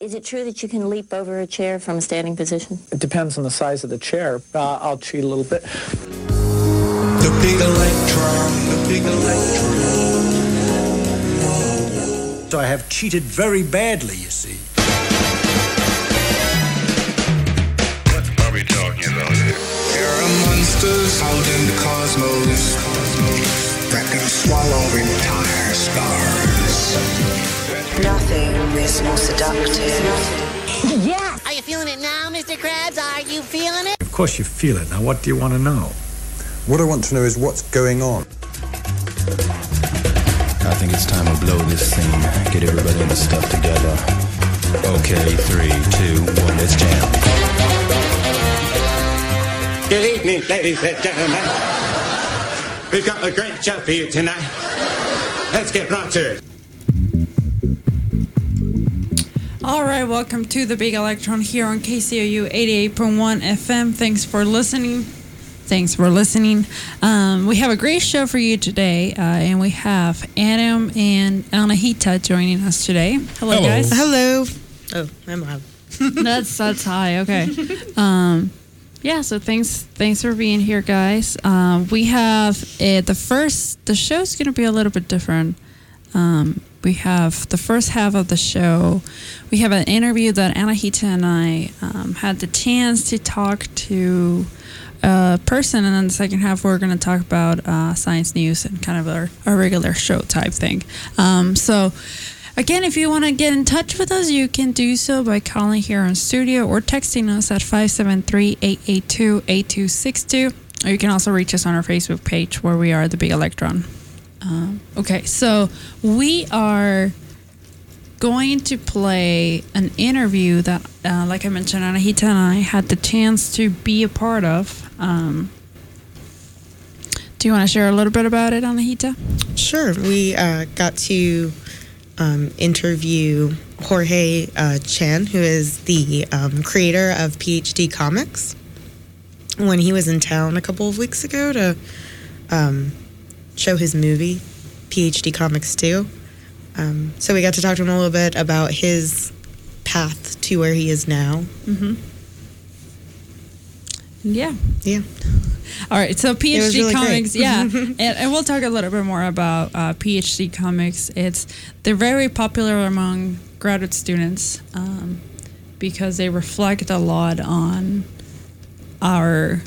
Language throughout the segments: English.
Is it true that you can leap over a chair from a standing position? It depends on the size of the chair. Uh, I'll cheat a little bit. The big electron, the big electron. So I have cheated very badly, you see. What are we talking about here? There are monsters out in the cosmos that can swallow entire stars. Nothing is more seductive. Yes! Are you feeling it now, Mr. Krabs? Are you feeling it? Of course you feel it. Now, what do you want to know? What I want to know is what's going on. I think it's time to blow this thing. Get everybody in the stuff together. Okay, three, two, one, let's jam. Good evening, ladies and gentlemen. We've got a great show for you tonight. Let's get right to it. All right, welcome to the Big Electron here on KCOU 88.1 FM. Thanks for listening. Thanks for listening. Um, we have a great show for you today, uh, and we have Adam and Anahita joining us today. Hello, Hello. guys. Hello. Oh, I'm loud. that's that's high. Okay. Um, yeah. So thanks thanks for being here, guys. Um, we have uh, the first. The show's gonna be a little bit different. Um, we have the first half of the show. We have an interview that Anahita and I um, had the chance to talk to a person, and then the second half we're going to talk about uh, science news and kind of our, our regular show type thing. Um, so. Again, if you want to get in touch with us, you can do so by calling here on studio or texting us at 573-882-8262. Or you can also reach us on our Facebook page where we are The Big Electron. Um, okay, so we are going to play an interview that, uh, like I mentioned, Anahita and I had the chance to be a part of. Um, do you want to share a little bit about it, Anahita? Sure. We uh, got to um, interview Jorge uh, Cham, who is the um, creator of PhD Comics, when he was in town a couple of weeks ago to um, show his movie, PhD Comics 2. Um, so we got to talk to him a little bit about his path to where he is now. Mm-hmm. Yeah. Yeah. All right, so PhD really Comics, great. yeah, and, and we'll talk a little bit more about uh, PhD Comics. It's they're very popular among graduate students um, because they reflect a lot on our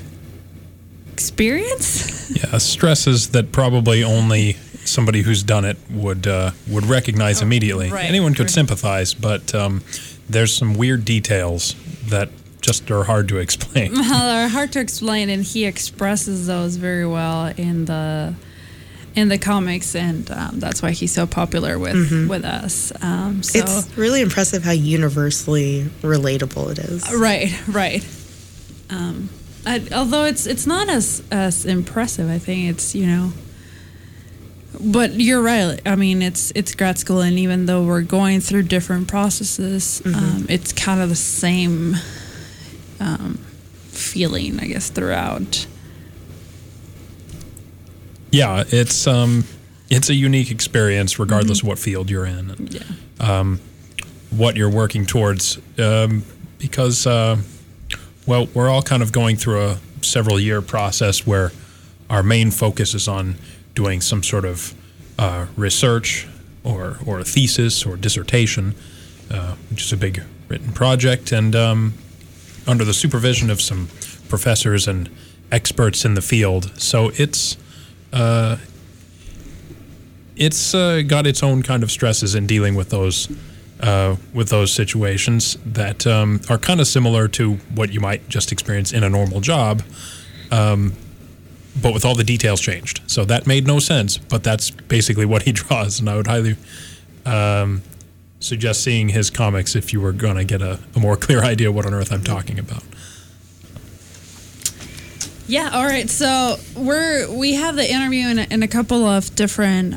experience. Yeah, stresses that probably only somebody who's done it would uh, would recognize immediately. right, Anyone could right. sympathize, but um, there's some weird details that just are hard to explain. well, they're hard to explain, and he expresses those very well in the in the comics, and um, that's why he's so popular with Mhm. with us. Um, so It's really impressive how universally relatable it is. Right, right. Um, I, although it's it's not as as impressive, I think it's you know. But you're right. I mean, it's it's grad school, and even though we're going through different processes, um, it's kind of the same um, feeling, I guess, throughout. yeah, it's um, it's a unique experience, regardless of what field you're in. And, Yeah. um, what you're working towards, um, because uh, well, we're all kind of going through a several year process where our main focus is on doing some sort of uh, research or or a thesis or dissertation, uh, which is a big written project, and um, under the supervision of some professors and experts in the field. So it's uh, it's uh, got its own kind of stresses in dealing with those uh, with those situations that um, are kind of similar to what you might just experience in a normal job, um, but with all the details changed. So that made no sense, but that's basically what he draws, and I would highly um, suggest seeing his comics if you were going to get a, a more clear idea what on earth I'm talking about. Yeah. All right. So we're we have the interview in in a couple of different.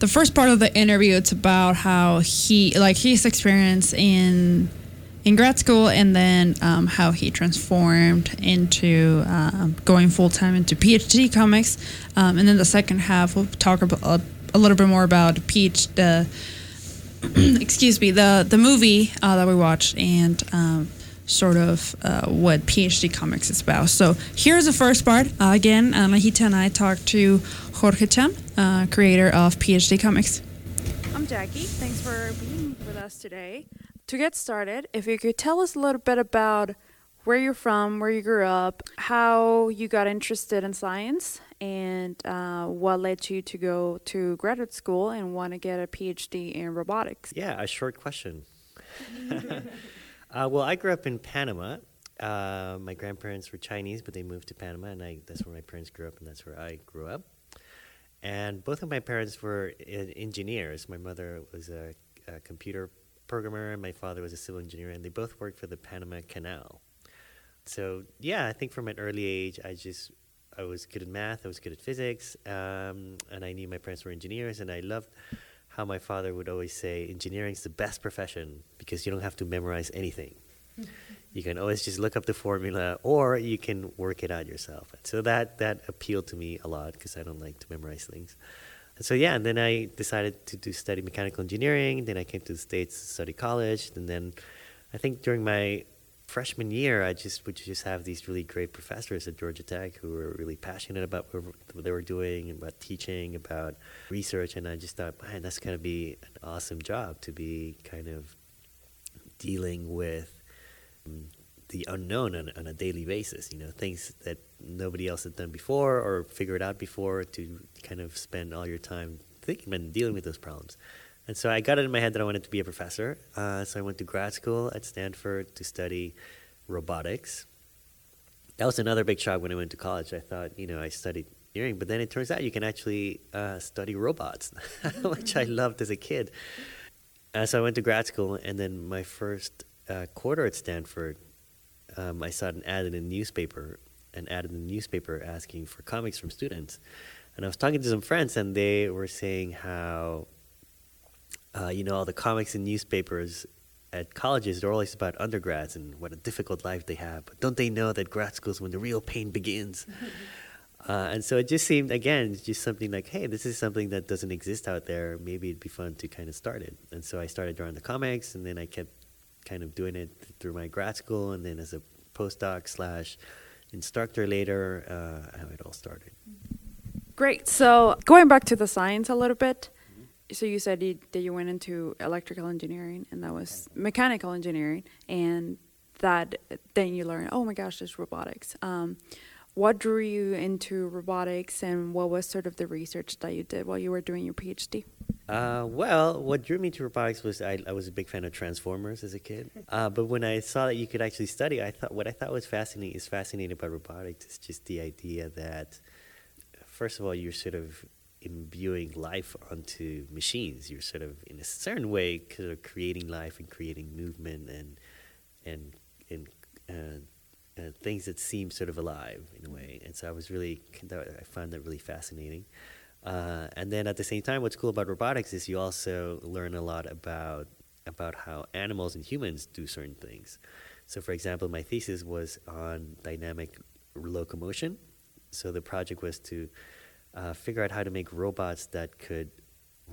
The first part of the interview it's about how he like his experience in in grad school and then um, how he transformed into um, going full time into PhD comics, um, and then the second half we'll talk about a, a little bit more about PhD. The, excuse me, the the movie uh, that we watched and um, sort of uh, what PhD Comics is about. So here's the first part. Uh, again, uh, Anahita and I talked to Jorge Cham, uh, creator of PhD Comics. I'm Jackie. Thanks for being with us today. To get started, if you could tell us a little bit about where you're from, where you grew up, how you got interested in science, and uh, what led you to go to graduate school and want to get a PhD in robotics. Yeah, a short question. uh, well, I grew up in Panama. Uh, my grandparents were Chinese, but they moved to Panama, and I, that's where my parents grew up, and that's where I grew up. And both of my parents were engineers. My mother was a, a computer programmer, and my father was a civil engineer, and they both worked for the Panama Canal so yeah, I think from an early age, I just I was good at math, I was good at physics, um, and I knew my parents were engineers, and I loved how my father would always say, "Engineering is the best profession because you don't have to memorize anything. you can always just look up the formula, or you can work it out yourself." So that that appealed to me a lot because I don't like to memorize things. And so yeah, and then I decided to do study mechanical engineering. Then I came to the states to study college, and then I think during my freshman year, I just would just have these really great professors at Georgia Tech who were really passionate about what they were doing, about teaching, about research, and I just thought, man, that's going to be an awesome job to be kind of dealing with the unknown on, on, a daily basis. You know, things that nobody else had done before or figured out before. To kind of spend all your time thinking and dealing with those problems. And so I got it in my head that I wanted to be a professor. Uh, so I went to grad school at Stanford to study robotics. That was another big shock when I went to college. I thought, you know, I studied engineering, but then it turns out you can actually uh, study robots, which I loved as a kid. Uh, so I went to grad school, and then my first uh, quarter at Stanford, um, I saw an ad in a newspaper, an ad in the newspaper asking for comics from students. And I was talking to some friends, and they were saying how uh, you know, all the comics and newspapers at colleges, they're always about undergrads and what a difficult life they have. But don't they know that grad school is when the real pain begins? uh, and so it just seemed, again, just something like, hey, this is something that doesn't exist out there. Maybe it'd be fun to kind of start it. And so I started drawing the comics, and then I kept kind of doing it through my grad school, and then as a postdoc slash instructor later, uh, how it all started. Great. So going back to the science a little bit, so you said you, that you went into electrical engineering and that was mechanical engineering and that then you learned oh my gosh there's robotics um, what drew you into robotics and what was sort of the research that you did while you were doing your phd uh, well, what drew me to robotics was I, I, was a big fan of Transformers as a kid. Uh, but when I saw that you could actually study, I thought what I thought was fascinating is fascinating about robotics is just the idea that, first of all, you're sort of imbuing life onto machines. You're sort of, in a certain way, kind of creating life and creating movement and and and uh, things that seem sort of alive in a way. And so I was really, I found that really fascinating. Uh, and then at the same time, what's cool about robotics is you also learn a lot about about how animals and humans do certain things. So, for example, my thesis was on dynamic locomotion. So the project was to uh, figure out how to make robots that could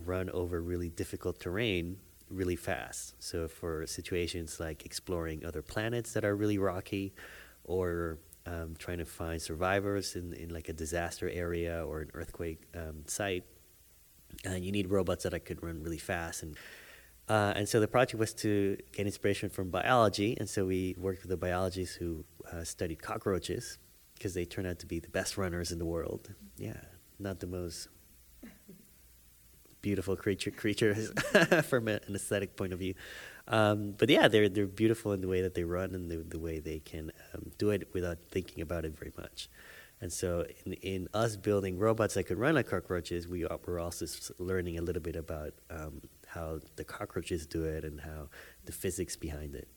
run over really difficult terrain really fast. So for situations like exploring other planets that are really rocky, or um, trying to find survivors in, in like a disaster area or an earthquake um, site, and you need robots that could run really fast. And uh, and so the project was to get inspiration from biology, and so we worked with the biologists who uh, studied cockroaches because they turn out to be the best runners in the world. Yeah not the most beautiful creature creatures from an aesthetic point of view. Um, but yeah, they're they're beautiful in the way that they run and the, the way they can um, do it without thinking about it very much. And so, in, in us building robots that could run like cockroaches, we are, we're also learning a little bit about um, how the cockroaches do it and how the physics behind it.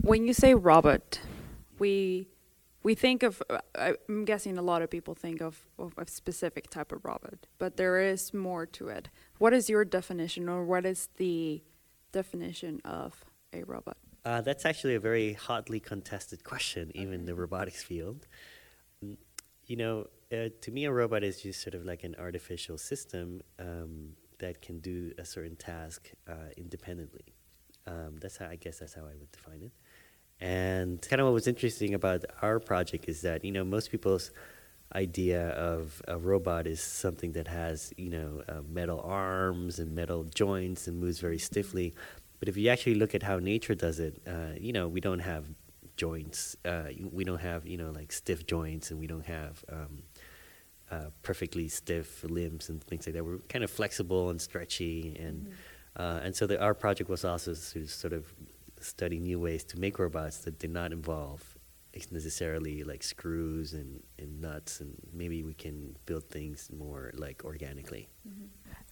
When you say robot, we we think of uh, i'm guessing a lot of people think of, of, a specific type of robot but there is more to it what is your definition or what is the definition of a robot uh, that's actually a very hotly contested question even in the robotics field mm, you know uh, to me a robot is just sort of like an artificial system um, that can do a certain task uh, independently. Um, that's how I guess that's how I would define it. And kind of what was interesting about our project is that you know most people's idea of a robot is something that has you know uh, metal arms and metal joints and moves very stiffly. But if you actually look at how nature does it, uh, you know we don't have joints. Uh, we don't have you know like stiff joints, and we don't have um, uh, perfectly stiff limbs and things like that. We're kind of flexible and stretchy, and uh, and so the, our project was also to sort of study new ways to make robots that did not involve necessarily like screws and, and nuts, and maybe we can build things more like organically.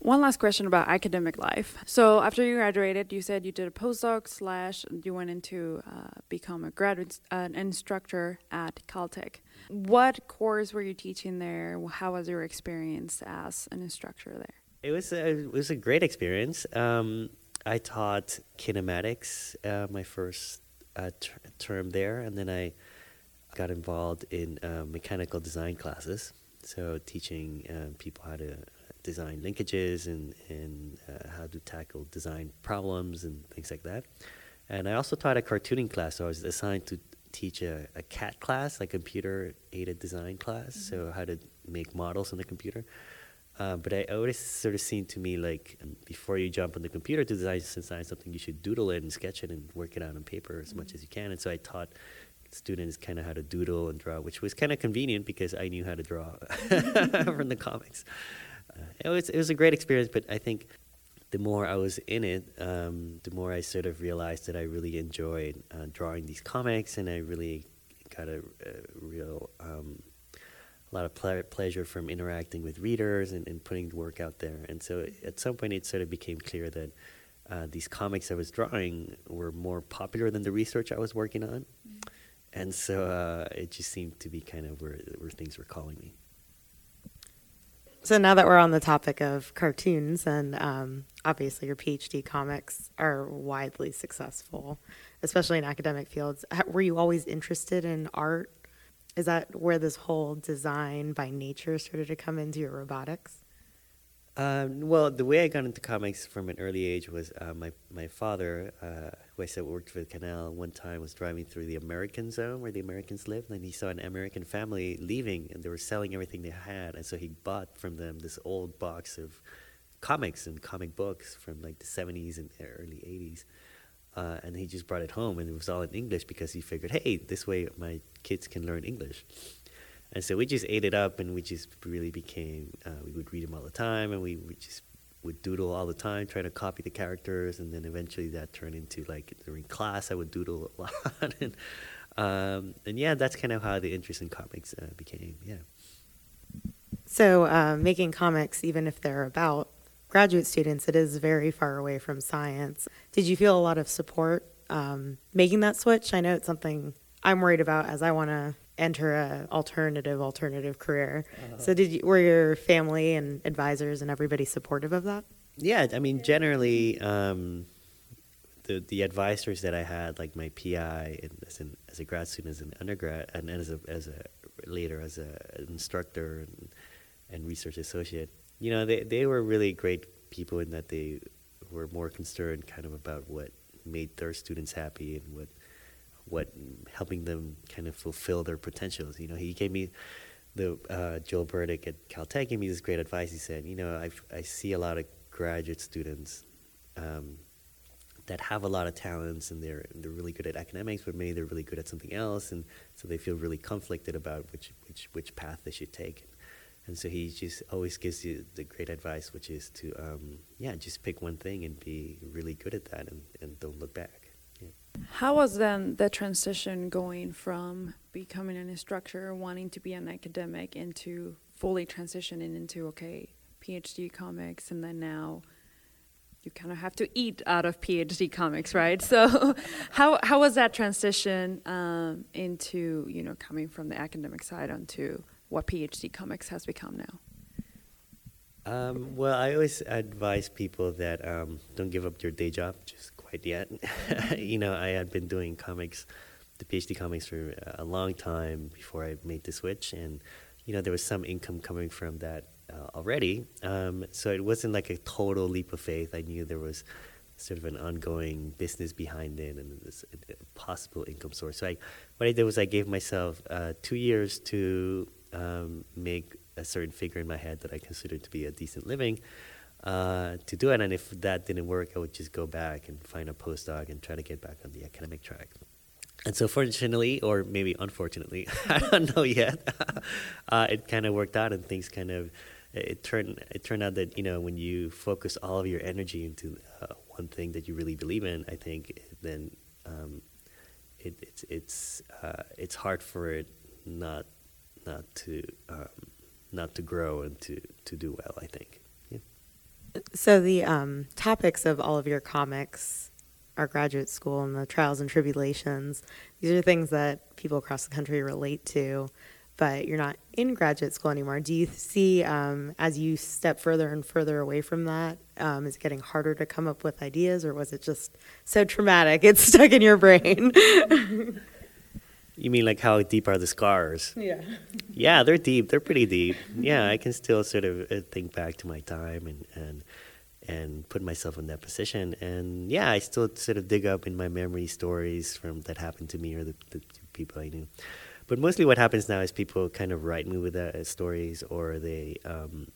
One last question about academic life. So after you graduated, you said you did a postdoc slash you went into uh, become a graduate an instructor at Caltech. What course were you teaching there? How was your experience as an instructor there? It was a, it was a great experience. Um, I taught kinematics uh, my first uh, ter- term there, and then I got involved in uh, mechanical design classes. So teaching uh, people how to design linkages and and uh, how to tackle design problems and things like that. And I also taught a cartooning class. So I was assigned to teach a, a CAD class, a computer aided design class. So how to make models on the computer. Uh, but I always sort of seemed to me like um, before you jump on the computer to design, design something, you should doodle it and sketch it and work it out on paper as much as you can. And so I taught students kind of how to doodle and draw, which was kind of convenient because I knew how to draw from the comics. Uh, it was it was a great experience, but I think the more I was in it, um, the more I sort of realized that I really enjoyed uh, drawing these comics, and I really got a, a real um, a lot of ple- pleasure from interacting with readers and, and putting the work out there. And so at some point, it sort of became clear that uh, these comics I was drawing were more popular than the research I was working on. And so uh, it just seemed to be kind of where, where things were calling me. So now that we're on the topic of cartoons, and um, obviously your PhD comics are widely successful, especially in academic fields. Were you always interested in art? Is that where this whole design by nature started to come into your robotics? Um, well, the way I got into comics from an early age was uh, my my father, uh, who I said worked for the canal, one time was driving through the American zone where the Americans lived, and he saw an American family leaving, and they were selling everything they had, and so he bought from them this old box of comics and comic books from like the 70s and early 80s. Uh, and he just brought it home, and it was all in English because he figured, hey, this way my kids can learn English. And so we just ate it up, and we just really became. Uh, we would read them all the time, and we, we just would doodle all the time, trying to copy the characters, and then eventually that turned into like during class, I would doodle a lot, and um, and yeah, that's kind of how the interest in comics uh, became. Yeah. So, uh, making comics, even if they're about graduate students, it is very far away from science. Did you feel a lot of support um, making that switch? I know it's something I'm worried about as I want to enter a alternative alternative career. So, did you, were your family and advisors and everybody supportive of that? Yeah, I mean, generally, um, the the advisors that I had, like my PI, and as, an, as a grad student, as an undergrad, and as a as a later as a, an instructor and, and research associate, you know, they they were really great people in that they were more concerned kind of about what made their students happy and what what helping them kind of fulfill their potentials. You know, he gave me the uh, Joel Burdick at Caltech gave me this great advice. He said, you know, I I see a lot of graduate students um, that have a lot of talents and they're they're really good at academics, but maybe they're really good at something else, and so they feel really conflicted about which which which path they should take. And so he just always gives you the great advice, which is to um, yeah, just pick one thing and be really good at that, and, and don't look back. How was then the transition going from becoming an instructor, wanting to be an academic, into fully transitioning into okay, PhD comics, and then now you kind of have to eat out of PhD comics, right? So, how how was that transition um, into you know coming from the academic side onto what PhD comics has become now? Um, well, I always advise people that um, don't give up your day job just quite yet. you know, I had been doing comics, the PhD comics for a long time before I made the switch, and you know, there was some income coming from that uh, already. Um, so it wasn't like a total leap of faith. I knew there was sort of an ongoing business behind it and this possible income source. So I, what I did was I gave myself uh, two years to um, make a certain figure in my head that I considered to be a decent living. Uh, to do it, and if that didn't work, I would just go back and find a postdoc and try to get back on the academic track. And so, fortunately, or maybe unfortunately, I don't know yet. uh, it kind of worked out, and things kind of it turned it turned out that you know when you focus all of your energy into uh, one thing that you really believe in, I think then um, it, it's it's uh, it's hard for it not not to um, not to grow and to to do well. I think. So the um, topics of all of your comics are graduate school and the trials and tribulations. These are things that people across the country relate to, but you're not in graduate school anymore. Do you see, um, as you step further and further away from that, um, is it getting harder to come up with ideas, or was it just so traumatic it's stuck in your brain? You mean like how deep are the scars? Yeah. Yeah, they're deep. They're pretty deep. Yeah, I can still sort of uh, think back to my time and and and put myself in that position. And yeah, I still sort of dig up in my memory stories from that happened to me or the, the people I knew. But mostly, what happens now is people kind of write me with uh, stories, or they. Um,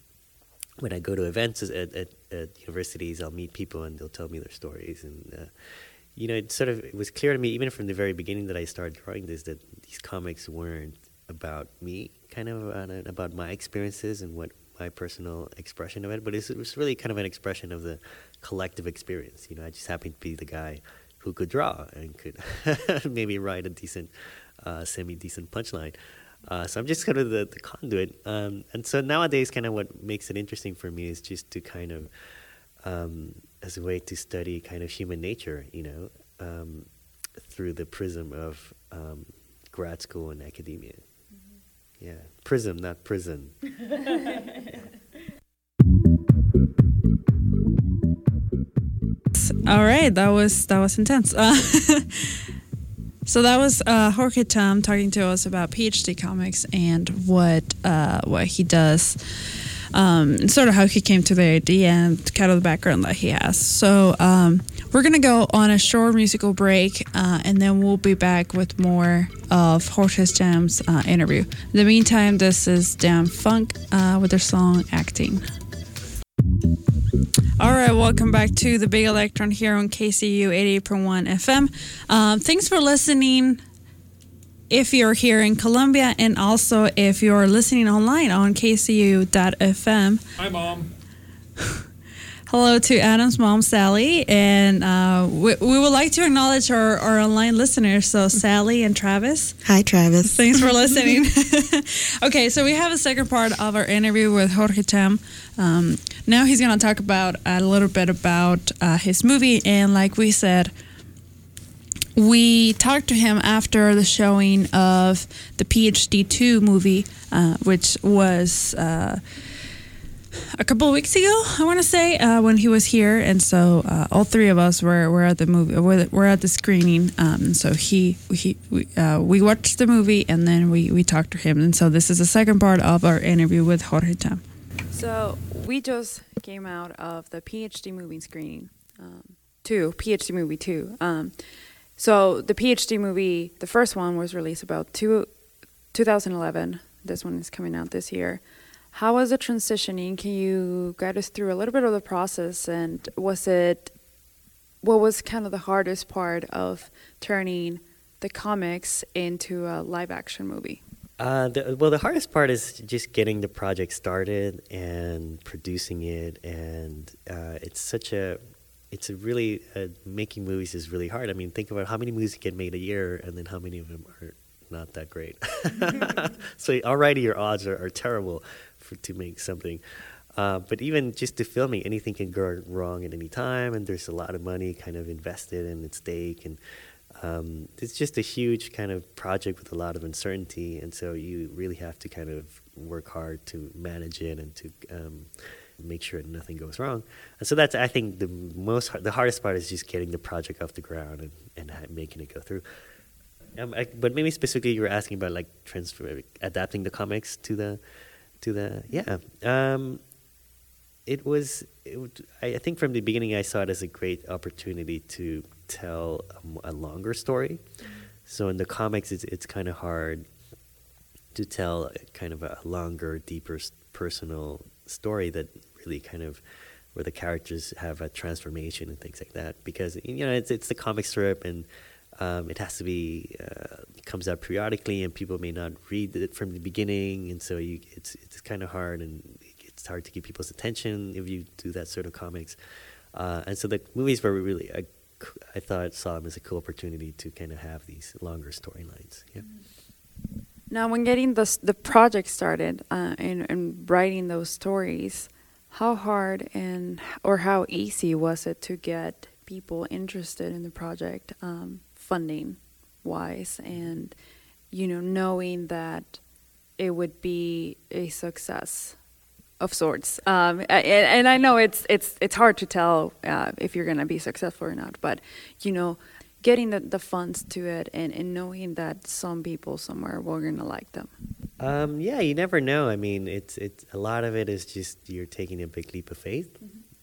when I go to events at, at, at, universities, I'll meet people and they'll tell me their stories. And uh, you know, it sort of it was clear to me even from the very beginning that I started drawing this that these comics weren't about me, kind of about, about my experiences and what my personal expression of it, but it was really kind of an expression of the collective experience. You know, I just happened to be the guy who could draw and could maybe write a decent, uh, semi-decent punchline. Uh, so I'm just kind of the, the conduit. Um, and so nowadays, kind of what makes it interesting for me is just to kind of um, as a way to study kind of human nature, you know, um, through the prism of um, grad school and academia. Mm-hmm. Yeah, prism, not prison. All right, that was that was intense. Uh, so that was uh, Jorge Cham talking to us about PhD comics and what uh, what he does um, sort of how he came to the idea and kind of the background that he has. So um, we're gonna go on a short musical break, uh, and then we'll be back with more of Jorge Cham's uh, interview. In the meantime, this is Daft Punk uh, with their song "Acting." All right, welcome back to the Big Electron here on KCOU 88.1 FM. Um, thanks for listening if you're here in Columbia and also if you're listening online on kcou.fm. Hi, Mom. Hello to Adam's mom, Sally. And uh, we, we would like to acknowledge our, our online listeners. So, Sally and Travis. Hi, Travis. Thanks for listening. okay, so we have a second part of our interview with Jorge Cham. Um, now he's going to talk about a little bit about uh, his movie. And like we said, we talked to him after the showing of the PhD 2 movie, uh, which was uh, a couple of weeks ago, I want to say, uh, when he was here. And so uh, all three of us were, were at the movie, were, at the screening. Um, so he, he we, uh, we watched the movie and then we, we talked to him. And so this is the second part of our interview with Jorge Cham. So we just came out of the PhD movie screening, um, two, PhD movie two. Um, so the PhD movie, the first one was released about two, 2011. This one is coming out this year. How was it transitioning? Can you guide us through a little bit of the process? And was it, what was kind of the hardest part of turning the comics into a live action movie? Uh, the, well, the hardest part is just getting the project started and producing it, and uh, it's such a it's a really uh, making movies is really hard. I mean, think about how many movies get made a year, and then how many of them are not that great. so already your odds are, are terrible for to make something. Uh, but even just to filming, anything can go wrong at any time, and there's a lot of money kind of invested and at stake, and um, it's just a huge kind of project with a lot of uncertainty, and so you really have to kind of work hard to manage it and to um, make sure nothing goes wrong. And so that's I think the most the hardest part is just getting the project off the ground and, and making it go through. Um, I, but maybe specifically you were asking about like transfer adapting the comics to the to the yeah. Um, it was. It, I, think from the beginning I saw it as a great opportunity to tell a longer story. So in the comics, it's it's kind of hard to tell kind of a longer, deeper, personal story that really kind of where the characters have a transformation and things like that. Because you know it's it's the comic strip and um, it has to be uh, comes out periodically and people may not read it from the beginning and so you it's it's kind of hard and it's hard to keep people's attention if you do that sort of comics. Uh, and so the movies were really I, I thought saw them as a cool opportunity to kind of have these longer storylines. Yeah. Now, when getting the the project started uh, and and writing those stories, how hard and or how easy was it to get people interested in the project, um, funding wise, and you know knowing that it would be a success of sorts. Um, and, and I know it's it's it's hard to tell uh, if you're going to be successful or not, but you know, getting the, the funds to it and, and knowing that some people somewhere were going to like them. Um, yeah, you never know. I mean, it's it's a lot of it is just you're taking a big leap of faith,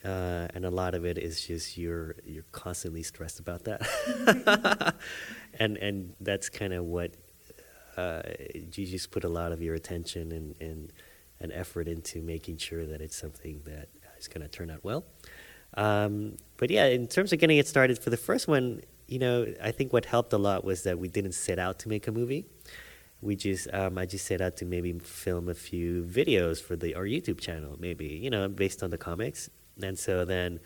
uh, and a lot of it is just you're you're constantly stressed about that, and and that's kind of what uh, you just put a lot of your attention and and and effort into making sure that it's something that is going to turn out well. Um, but yeah, in terms of getting it started for the first one, you know, I think what helped a lot was that we didn't set out to make a movie we just um, I just set out to maybe film a few videos for the our YouTube channel, maybe you know based on the comics. And so then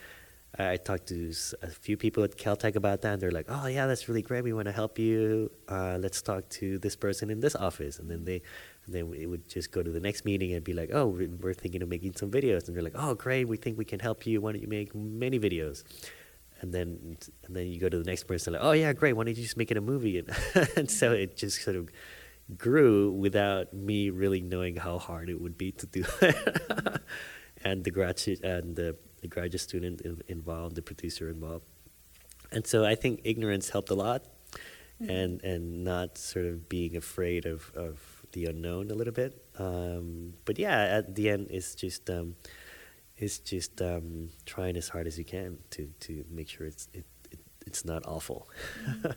I talked to a few people at Caltech about that, and they're like, "Oh yeah, that's really great. We want to help you. Uh, let's talk to this person in this office." And then they, and then it would just go to the next meeting and be like, "Oh, we're thinking of making some videos," and they're like, "Oh great, we think we can help you. Why don't you make many videos?" And then and then you go to the next person like, oh yeah, great. Why don't you just make it a movie? And, and so it just sort of grew without me really knowing how hard it would be to do it. and the graduate and the, the graduate student in, involved, the producer involved, and so I think ignorance helped a lot, and and not sort of being afraid of of the unknown a little bit. Um, but yeah, at the end, it's just. Um, it's just um, trying as hard as you can to, to make sure it's it, it, it's not awful.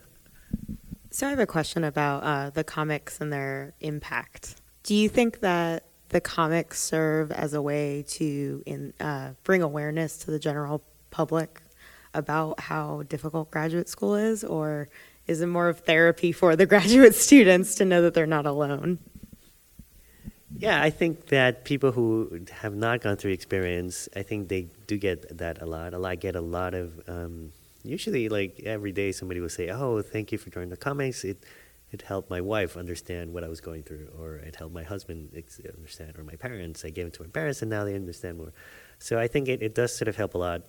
So I have a question about uh, the comics and their impact. Do you think that the comics serve as a way to in, uh, bring awareness to the general public about how difficult graduate school is, or is it more of therapy for the graduate students to know that they're not alone? Yeah, I think that people who have not gone through experience, I think they do get that a lot. A lot get a lot of. Um, usually, like every day, somebody will say, "Oh, thank you for joining the comics. It it helped my wife understand what I was going through, or it helped my husband understand, or my parents. I gave it to my parents, and now they understand more." So I think it, it does sort of help a lot.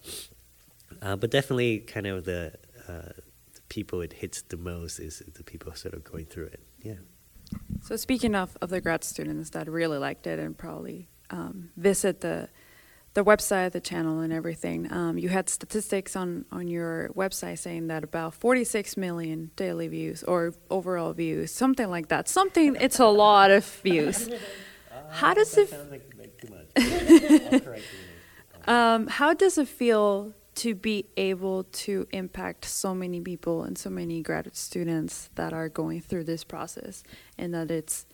Uh, but definitely, kind of the, uh, the people it hits the most is the people sort of going through it. Yeah. So speaking of, of the grad students that really liked it and probably um, visit the the website, the channel, and everything, um, you had statistics on on your website saying that about 46 million daily views or overall views, something like that. Something. It's a lot of views. How does it? um, how does it feel to be able to impact so many people and so many graduate students that are going through this process, and that it's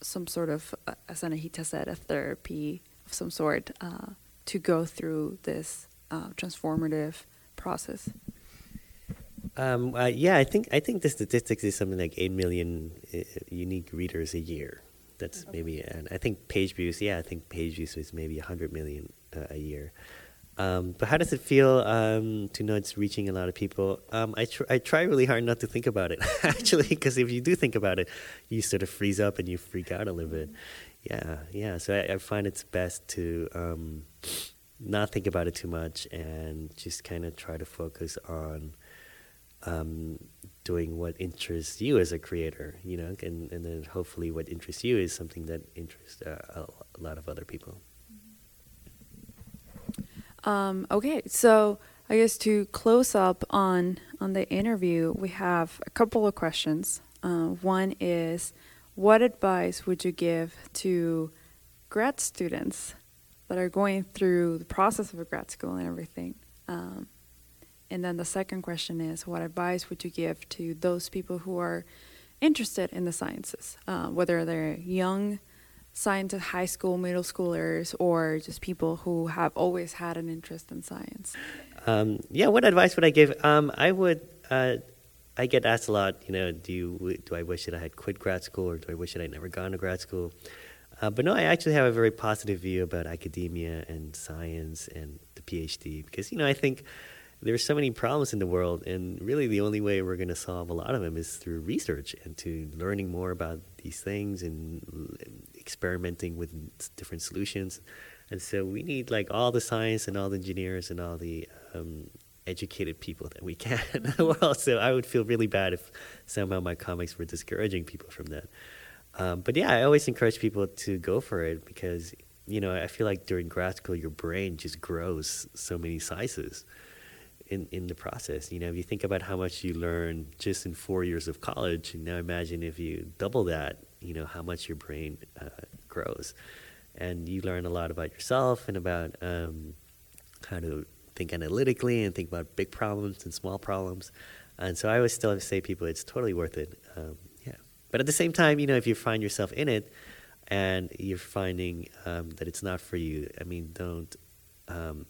some sort of, uh, as Anahita said, a therapy of some sort uh, to go through this uh, transformative process? Um, uh, yeah, I think I think the statistics is something like eight million uh, unique readers a year. That's maybe, and I think page views. Yeah, I think page views is maybe hundred million uh, a year. Um, but how does it feel um, to know it's reaching a lot of people? Um, I, tr- I try really hard not to think about it, actually, because if you do think about it, you sort of freeze up and you freak out a little bit. Yeah, yeah. So I, I find it's best to um, not think about it too much and just kind of try to focus on um, doing what interests you as a creator, you know, and, and then hopefully what interests you is something that interests uh, a, a lot of other people. Um, okay, so I guess to close up on on the interview, we have a couple of questions. Uh, one is, what advice would you give to grad students that are going through the process of a grad school and everything. Um, and then the second question is, what advice would you give to those people who are interested in the sciences, uh, whether they're young scientists, high school, middle schoolers, or just people who have always had an interest in science? Um, yeah, what advice would I give? Um, I would. Uh, I get asked a lot. You know, do you do I wish that I had quit grad school, or do I wish that I'd never gone to grad school? Uh, but no, I actually have a very positive view about academia and science and the PhD because you know I think there's so many problems in the world, and really the only way we're going to solve a lot of them is through research and to learning more about these things and experimenting with different solutions. And so we need like all the science and all the engineers and all the um, educated people that we can the. So I would feel really bad if somehow my comics were discouraging people from that. Um, but yeah, I always encourage people to go for it because you know I feel like during grad school your brain just grows so many sizes in, in the process. You know, if you think about how much you learn just in four years of college, and now imagine if you double that, you know, how much your brain uh, grows. And you learn a lot about yourself and about um, how to think analytically and think about big problems and small problems. And so I always still say people, it's totally worth it. Um, yeah. But at the same time, you know, if you find yourself in it and you're finding um, that it's not for you, I mean, don't um,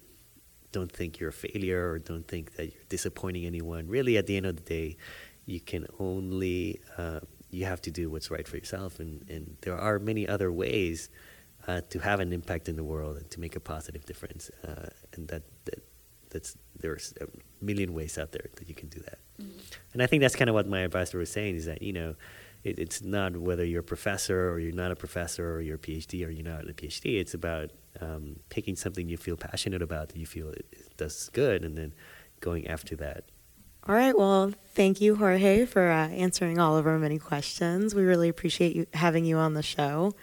don't think you're a failure or don't think that you're disappointing anyone. Really, at the end of the day, you can only uh, you have to do what's right for yourself, and, and there are many other ways uh, to have an impact in the world and to make a positive difference. Uh, and that, that that's there's a million ways out there that you can do that. Mm-hmm. And I think that's kind of what my advisor was saying is that you know. It, it's not whether you're a professor or you're not a professor or you're a PhD or you're not a PhD. It's about um, picking something you feel passionate about that you feel it, it does good, and then going after that. All right. Well, thank you, Jorge, for uh, answering all of our many questions. We really appreciate you having you on the show.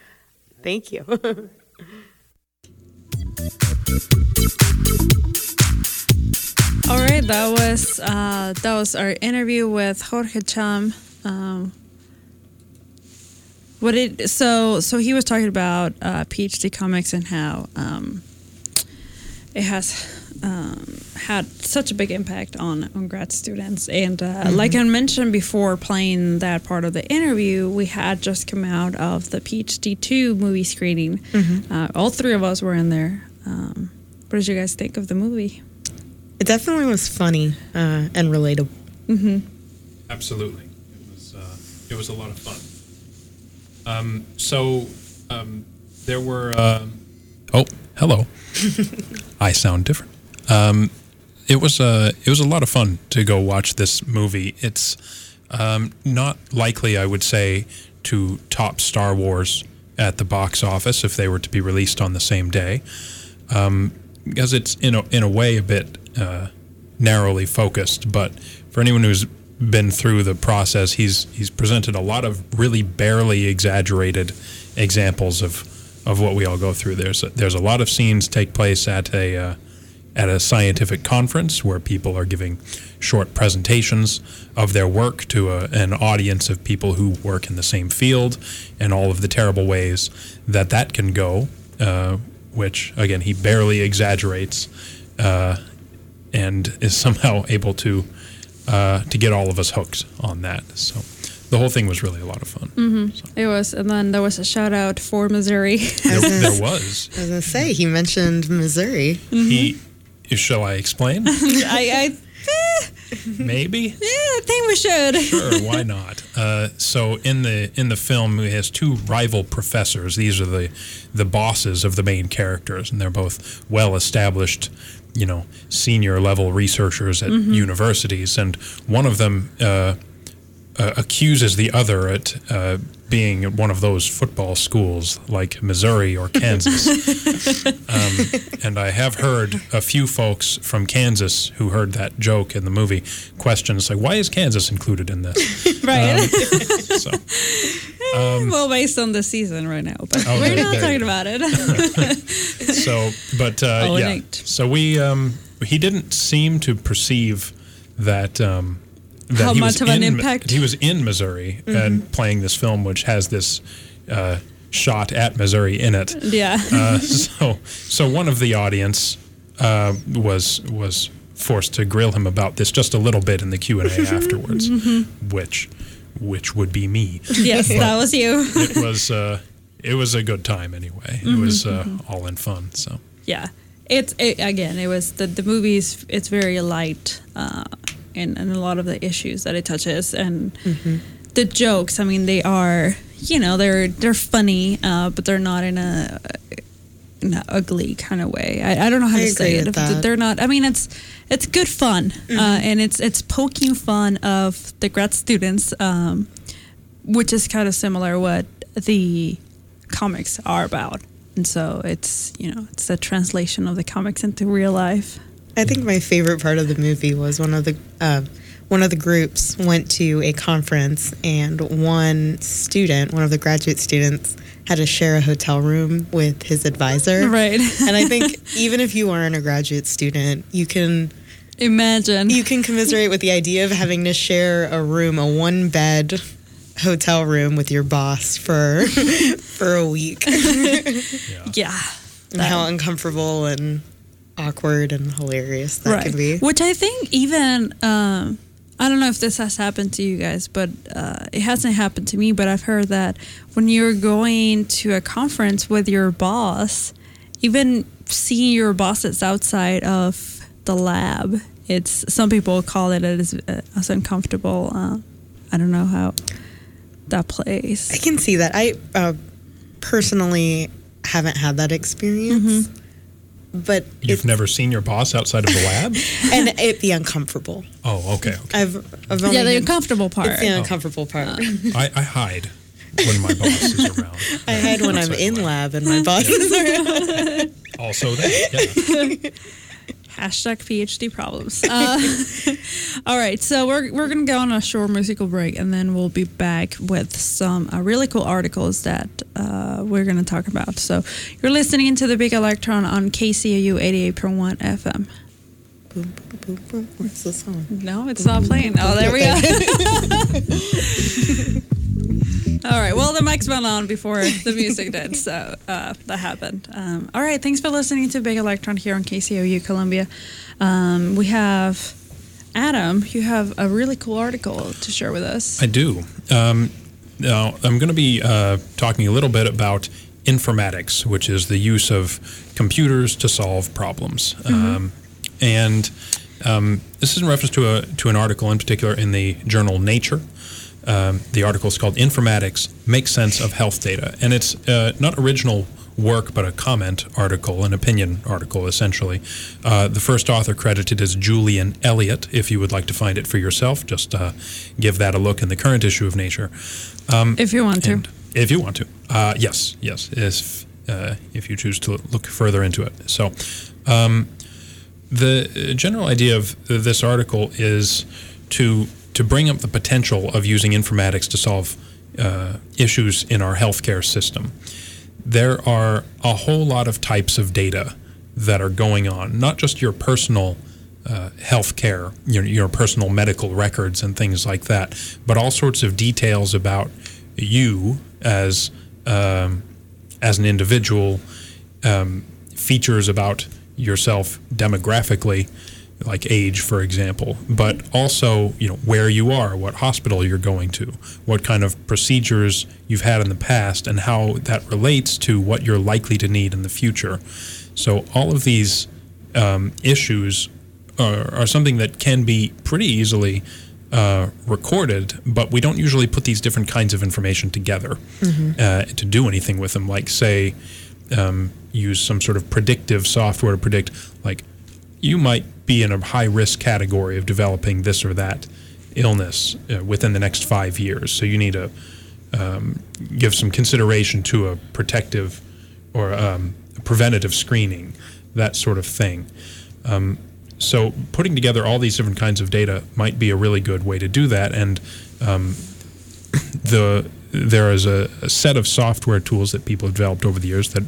Thank you. all right, that was uh, that was our interview with Jorge Cham. Um, what it so so he was talking about uh, PhD comics and how um, it has um, had such a big impact on on grad students and uh, mm-hmm. like I mentioned before playing that part of the interview we had just come out of the PhD two movie screening mm-hmm. uh, all three of us were in there um, what did you guys think of the movie it definitely was funny uh, and relatable mm-hmm. absolutely it was uh, it was a lot of fun um, so um, there were. Uh, oh, hello. I sound different. Um, it was a it was a lot of fun to go watch this movie. It's um, not likely, I would say, to top Star Wars at the box office if they were to be released on the same day, um, because it's in a in a way a bit uh, narrowly focused. But for anyone who's been through the process, he's he's presented a lot of really barely exaggerated examples of of what we all go through. There's a, there's a lot of scenes take place at a uh, at a scientific conference where people are giving short presentations of their work to a, an audience of people who work in the same field, and all of the terrible ways that that can go. Uh, which again he barely exaggerates, uh, and is somehow able to uh, to get all of us hooked on that. So the whole thing was really a lot of fun. Mm-hmm. So. It was, and then there was a shout out for Missouri. there, there, was. I was gonna say he mentioned Missouri. Mm-hmm. He, shall I explain? I, I eh. maybe. Yeah, I think we should. sure, why not? Uh, so in the in the film, he has two rival professors. These are the the bosses of the main characters, and they're both well established you know senior level researchers at mm-hmm. universities, and one of them uh, uh, accuses the other at uh, being at one of those football schools like Missouri or Kansas. um, and I have heard a few folks from Kansas who heard that joke in the movie questions like, "Why is Kansas included in this?" right. Um, so. Um, well, based on the season right now, but oh, we're not talking about it. so, but uh, yeah, so we um, he didn't seem to perceive that. How he much was of an in, impact? He was in Missouri mm-hmm. and playing this film, which has this uh, shot at Missouri in it. Yeah. Uh, so so one of the audience uh, was was forced to grill him about this just a little bit in the Q and A afterwards, Mhm. which which would be me. Yes, But that was you. it was uh, it was a good time anyway. It was uh, Mhm, all in fun. So yeah it's it, again it was the the movie's it's very light uh in, in a lot of the issues that it touches. And the jokes i mean they are you know they're they're funny uh but they're not in a in an ugly kind of way. I, I don't know how I to say it. that. they're not i mean it's it's good fun uh and it's it's poking fun of the grad students um which is kind of similar what the comics are about. And so it's you know it's a translation of the comics into real life I think my favorite part of the movie was one of the uh, one of the groups went to a conference and one student, one of the graduate students, had to share a hotel room with his advisor. Right. and I think even if you aren't a graduate student, you can imagine you can commiserate with the idea of having to share a room, a one bed hotel room with your boss for for a week. yeah. And how uncomfortable and awkward and hilarious that can be. Which I think even um, I don't know if this has happened to you guys, but uh, it hasn't happened to me. But I've heard that when you're going to a conference with your boss, even seeing your bosses outside of the lab, it's some people call it as, uh, as uncomfortable. Uh, I don't know how that plays. I can see that. I uh, personally haven't had that experience, but you've never seen your boss outside of the lab? and it'd be uncomfortable. Oh, okay. okay. I've, I've only Yeah, the had- uncomfortable part. It's the Oh. uncomfortable part. Uh. I, I hide when my boss is around. I hide when I'm in lab and my boss is around. Also that. Yeah. Hashtag PhD problems. Uh, all right, so we're, we're going to go on a short musical break and then we'll be back with some uh, really cool articles that uh, we're going to talk about. So you're listening to The Big Electron on KCOU 88.1 FM. Boom, boom, boom, boom. Where's the song? No, it's not playing. Oh, there we go. All right. Well, the mics went on before the music did, so uh, that happened. Um, all right. Thanks for listening to Big Electron here on KCOU Columbia. Um, we have Adam. You have a really cool article to share with us. I do. Um, now, I'm going to be uh, talking a little bit about informatics, which is the use of computers to solve problems. Um, and um, this is in reference to a to an article in particular in the journal Nature. Um, the article is called "Informatics Make Sense of Health Data," and it's uh, not original work, but a comment article, an opinion article, essentially. Uh, the first author credited is Julian Elliott. If you would like to find it for yourself, just uh, give that a look in the current issue of Nature. Um, If you want to. if you want to, uh, yes, yes, if uh, if you choose to look further into it. So, um, the general idea of this article is to to bring up the potential of using informatics to solve uh, issues in our healthcare system. There are a whole lot of types of data that are going on, not just your personal uh, health care, your, your personal medical records and things like that, but all sorts of details about you as um, as an individual, um, features about yourself demographically, like age, for example, but also you know where you are, what hospital you're going to, what kind of procedures you've had in the past, and how that relates to what you're likely to need in the future. So all of these um, issues are, are something that can be pretty easily uh, recorded, but we don't usually put these different kinds of information together Mhm. uh, to do anything with them. Like, say, um, use some sort of predictive software to predict, like, you might be in a high risk category of developing this or that illness uh, within the next five years. So you need to um, give some consideration to a protective or um, preventative screening, that sort of thing. Um, so putting together all these different kinds of data might be a really good way to do that. And um, the there is a, a set of software tools that people have developed over the years that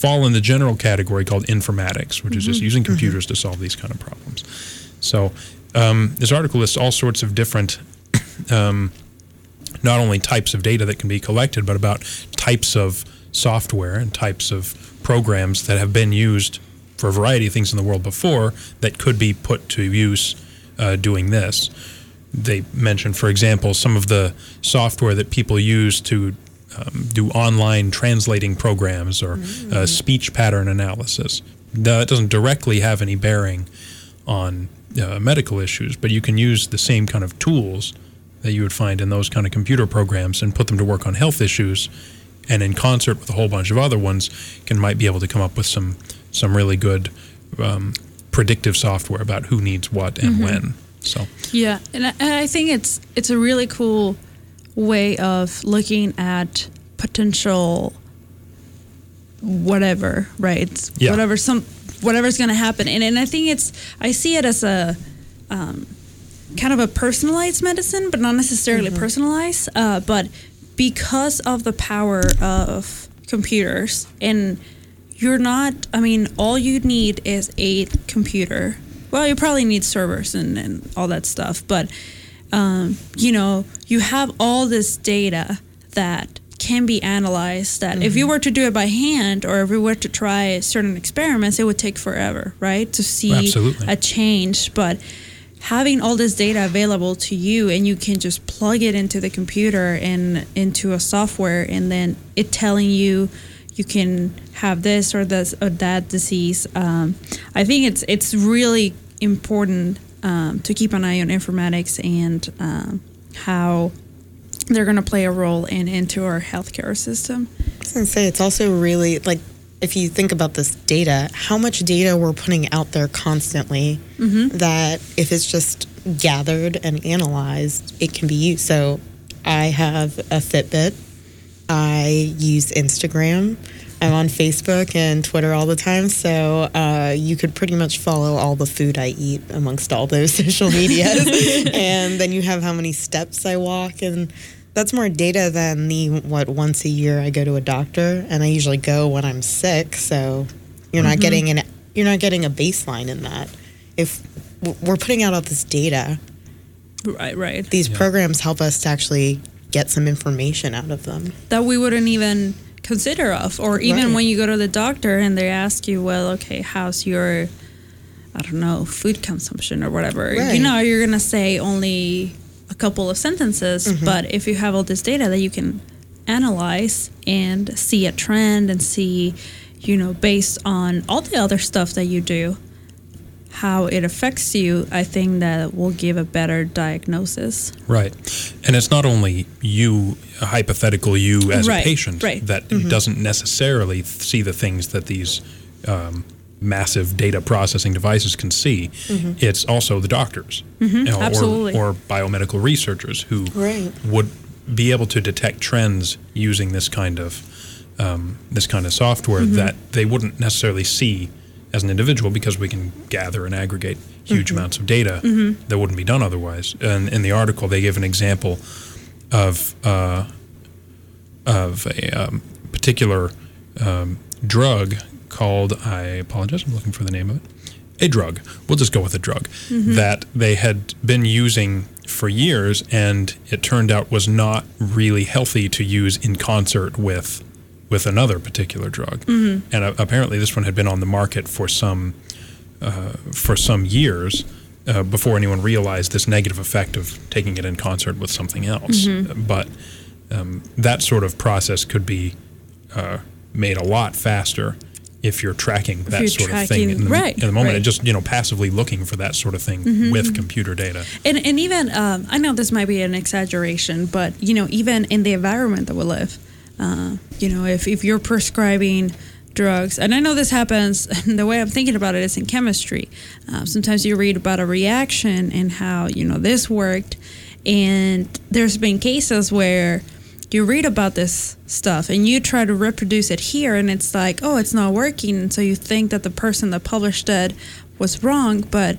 fall in the general category called informatics, which is just Mhm. using Mhm. computers to solve these kind of problems. So um, this article lists all sorts of different, um, not only types of data that can be collected, but about types of software and types of programs that have been used for a variety of things in the world before that could be put to use uh, doing this. They mentioned, for example, some of the software that people use to um, do online translating programs or uh, speech pattern analysis. That doesn't directly have any bearing on uh, medical issues, but you can use the same kind of tools that you would find in those kind of computer programs and put them to work on health issues, and in concert with a whole bunch of other ones, can might be able to come up with some some really good um, predictive software about who needs what and Mhm. when. So Yeah, and I, and I think it's it's a really cool way of looking at potential whatever, right? Yeah. Whatever some whatever's going to happen, and and I think it's I see it as a um, kind of a personalized medicine, but not necessarily personalized. Uh, but because of the power of computers, and you're not, I mean, all you need is a computer. Well, you probably need servers and, and all that stuff, but um, you know, you have all this data that can be analyzed that if you were to do it by hand or if we were to try certain experiments, it would take forever, right? To see Absolutely. a change. But having all this data available to you and you can just plug it into the computer and into a software and then it telling you you can have this or this or that disease. Um, I think it's it's really important um, to keep an eye on informatics and um, how they're going to play a role in into our healthcare system. I was say it's also really like if you think about this data, how much data we're putting out there constantly Mhm. that if it's just gathered and analyzed, it can be used. So I have a Fitbit. I use Instagram. I'm on Facebook and Twitter all the time, so uh, you could pretty much follow all the food I eat amongst all those social medias. and then you have how many steps I walk, and that's more data than the what once a year I go to a doctor, and I usually go when I'm sick. So you're not Mhm. getting an you're not getting a baseline in that. If we're putting out all this data, Right, right. these programs help us to actually get some information out of them. that we wouldn't even consider of or even Right. when you go to the doctor and they ask you well okay how's your i don't know food consumption or whatever you know you're gonna say only a couple of sentences Mhm. but if you have all this data that you can analyze and see a trend and see you know based on all the other stuff that you do how it affects you i think that will give a better diagnosis Right. And it's not only you, a hypothetical you as Right, a patient, right. that Mhm. doesn't necessarily see the things that these um, massive data processing devices can see. Mhm. It's also the doctors Mhm, you know, absolutely. or, or biomedical researchers who Right. would be able to detect trends using this kind of um, this kind of software Mhm. that they wouldn't necessarily see as an individual because we can gather and aggregate huge Mhm. amounts of data Mhm. that wouldn't be done otherwise. And in the article, they give an example of uh, of a um, particular um, drug called I apologize, I'm looking for the name of it. A drug. We'll just go with a drug Mhm. that they had been using for years, and it turned out was not really healthy to use in concert with with another particular drug. Mhm. And uh, apparently, this one had been on the market for some uh, for some years uh, before anyone realized this negative effect of taking it in concert with something else. Mhm. But um, that sort of process could be uh, made a lot faster if you're tracking that you're sort of thing in the, right, in the moment right. and just you know passively looking for that sort of thing Mhm, with computer data. And and even um, I know this might be an exaggeration, but you know even in the environment that we live, uh, you know if if you're prescribing drugs, and I know this happens. The way I'm thinking about it is in chemistry. Uh, sometimes you read about a reaction and how you know this worked, and there's been cases where you read about this stuff and you try to reproduce it here and it's like oh it's not working and so you think that the person that published it was wrong but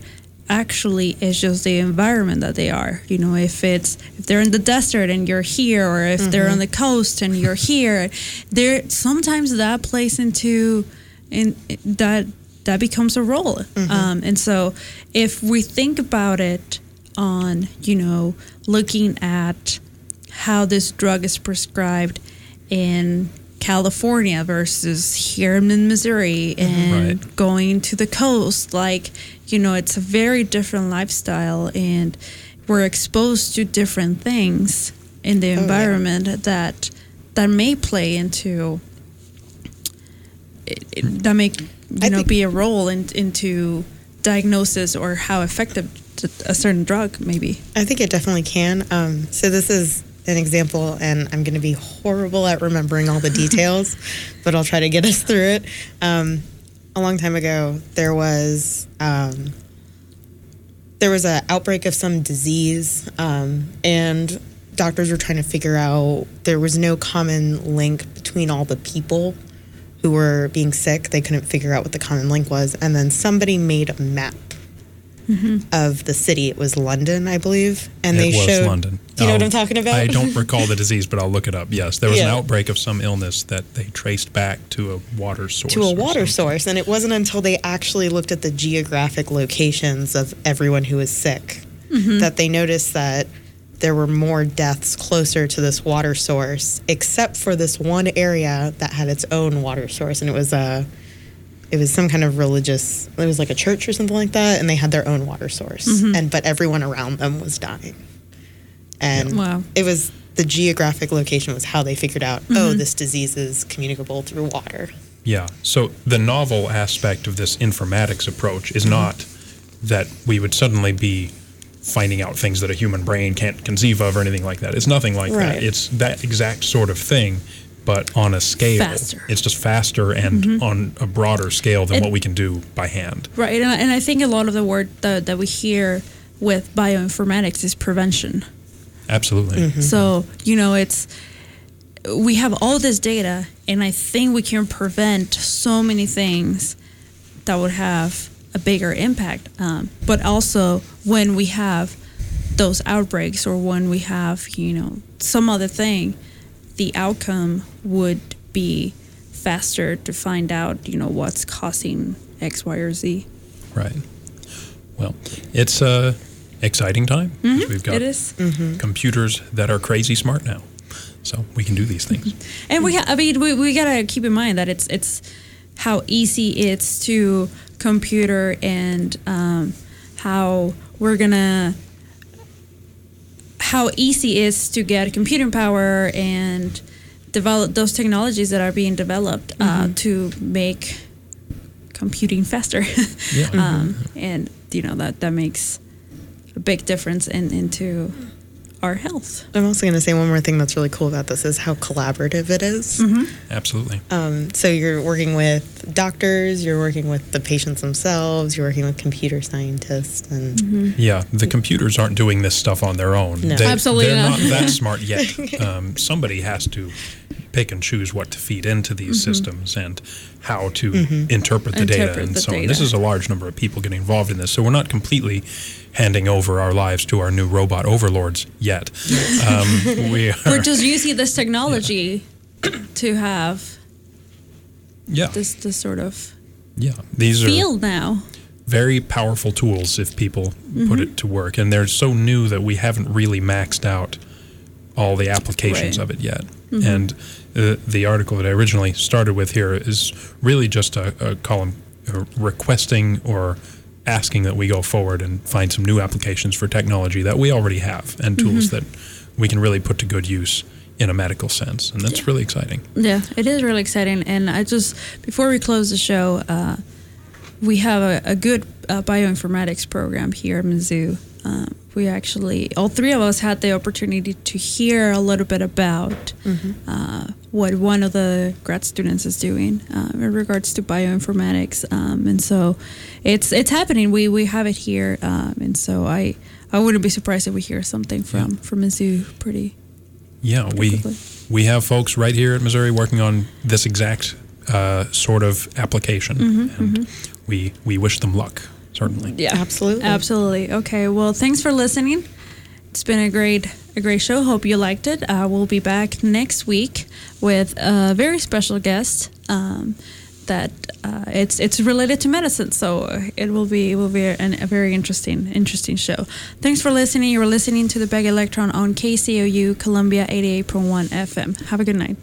actually it's just the environment that they are you know if it's if they're in the desert and you're here or if they're Mhm. on the coast and you're here there sometimes that plays into in that that becomes a role Mhm. um, and so if we think about it on you know looking at how this drug is prescribed and California versus here in Missouri and Right. going to the coast. Like, you know, it's a very different lifestyle and we're exposed to different things in the Oh, yeah. environment that that may play into that may you know be a role in, into diagnosis or how effective a certain drug may be. I think it definitely can. Um, so this is an example, and I'm going to be horrible at remembering all the details, but I'll try to get us through it. Um, a long time ago, there was um, there was an outbreak of some disease, um, and doctors were trying to figure out there was no common link between all the people who were being sick. They couldn't figure out what the common link was, and then somebody made a map of the city. It was London, I believe, and it they was showed. London. Do you know what I'll- I'm talking about? I don't recall the disease, but I'll look it up. Yes, there was an outbreak of some illness that they traced back to a water source. to a or water source, and it wasn't until they actually looked at the geographic locations of everyone who was sick Mhm. that they noticed that there were more deaths closer to this water source, except for this one area that had its own water source, and it was a. It was some kind of religious. It was like a church or something like that, and they had their own water source, Mhm. and but everyone around them was dying. And Wow. it was the geographic location was how they figured out. Oh, Mhm. this disease is communicable through water. Yeah. So the novel aspect of this informatics approach is not that we would suddenly be finding out things that a human brain can't conceive of or anything like that. It's nothing like Right. that. It's that exact sort of thing, but on a scale. Faster. It's just faster and Mhm. on a broader scale than And- what we can do by hand. Right, and I, and I think a lot of the word that, that we hear with bioinformatics is prevention. Absolutely. So, you know, it's we have all this data and I think we can prevent so many things that would have a bigger impact. Um, but also when we have those outbreaks or when we have, you know, some other thing, the outcome would be faster to find out, you know, what's causing X, Y, or Z. Right. Well, it's a exciting time. 'cause Mhm, We've got it is. computers that are crazy smart now, so we can do these things. And we, ha- I mean, we, we gotta keep in mind that it's it's how easy it's to computer and um, how we're gonna how easy it is to get computing power and develop those technologies that are being developed uh, Mhm. to make computing faster. Yeah. um, and you know that that makes a big difference in into our health. I'm also going to say one more thing that's really cool about this is how collaborative it is. Absolutely. Um, so you're working with doctors, you're working with the patients themselves, you're working with computer scientists, and Yeah, the computers aren't doing this stuff on their own. No. They, Absolutely they're not. not that smart yet. Um, somebody has to pick and choose what to feed into these Mhm. systems and how to Mhm. interpret the data and the so on. This is a large number of people getting involved in this, so we're not completely handing over our lives to our new robot overlords yet. Um, we are, We're just using this technology to have yeah, this this sort of yeah. These are field now. very powerful tools if people put Mhm. it to work. And they're so new that we haven't really maxed out all the applications Right. of it yet. Mhm. And uh, the article that I originally started with here is really just a, a column uh, requesting or asking that we go forward and find some new applications for technology that we already have and tools Mhm. that we can really put to good use in a medical sense. And that's really exciting. Yeah, it is really exciting. And I just before we close the show, uh, we have a, a good uh, bioinformatics program here at Mizzou. Um, we actually, all three of us had the opportunity to hear a little bit about uh, what one of the grad students is doing uh, in regards to bioinformatics, um, and so it's it's happening. We we have it here, um, and so I I wouldn't be surprised if we hear something from from Mizzou pretty. Yeah, we quickly. we have folks right here at Missouri working on this exact uh, sort of application, Mhm, and mhm. We we wish them luck. Certainly. Yeah, absolutely, absolutely. Okay, well, thanks for listening. It's been a great a great show. Hope you liked it. Uh, we'll be back next week with a very special guest. Um, that uh, it's it's related to medicine, so it will be it will be an, a very interesting interesting show. Thanks for listening. You were listening to the Big Electron on KCOU Columbia eighty eight point one FM. Have a good night.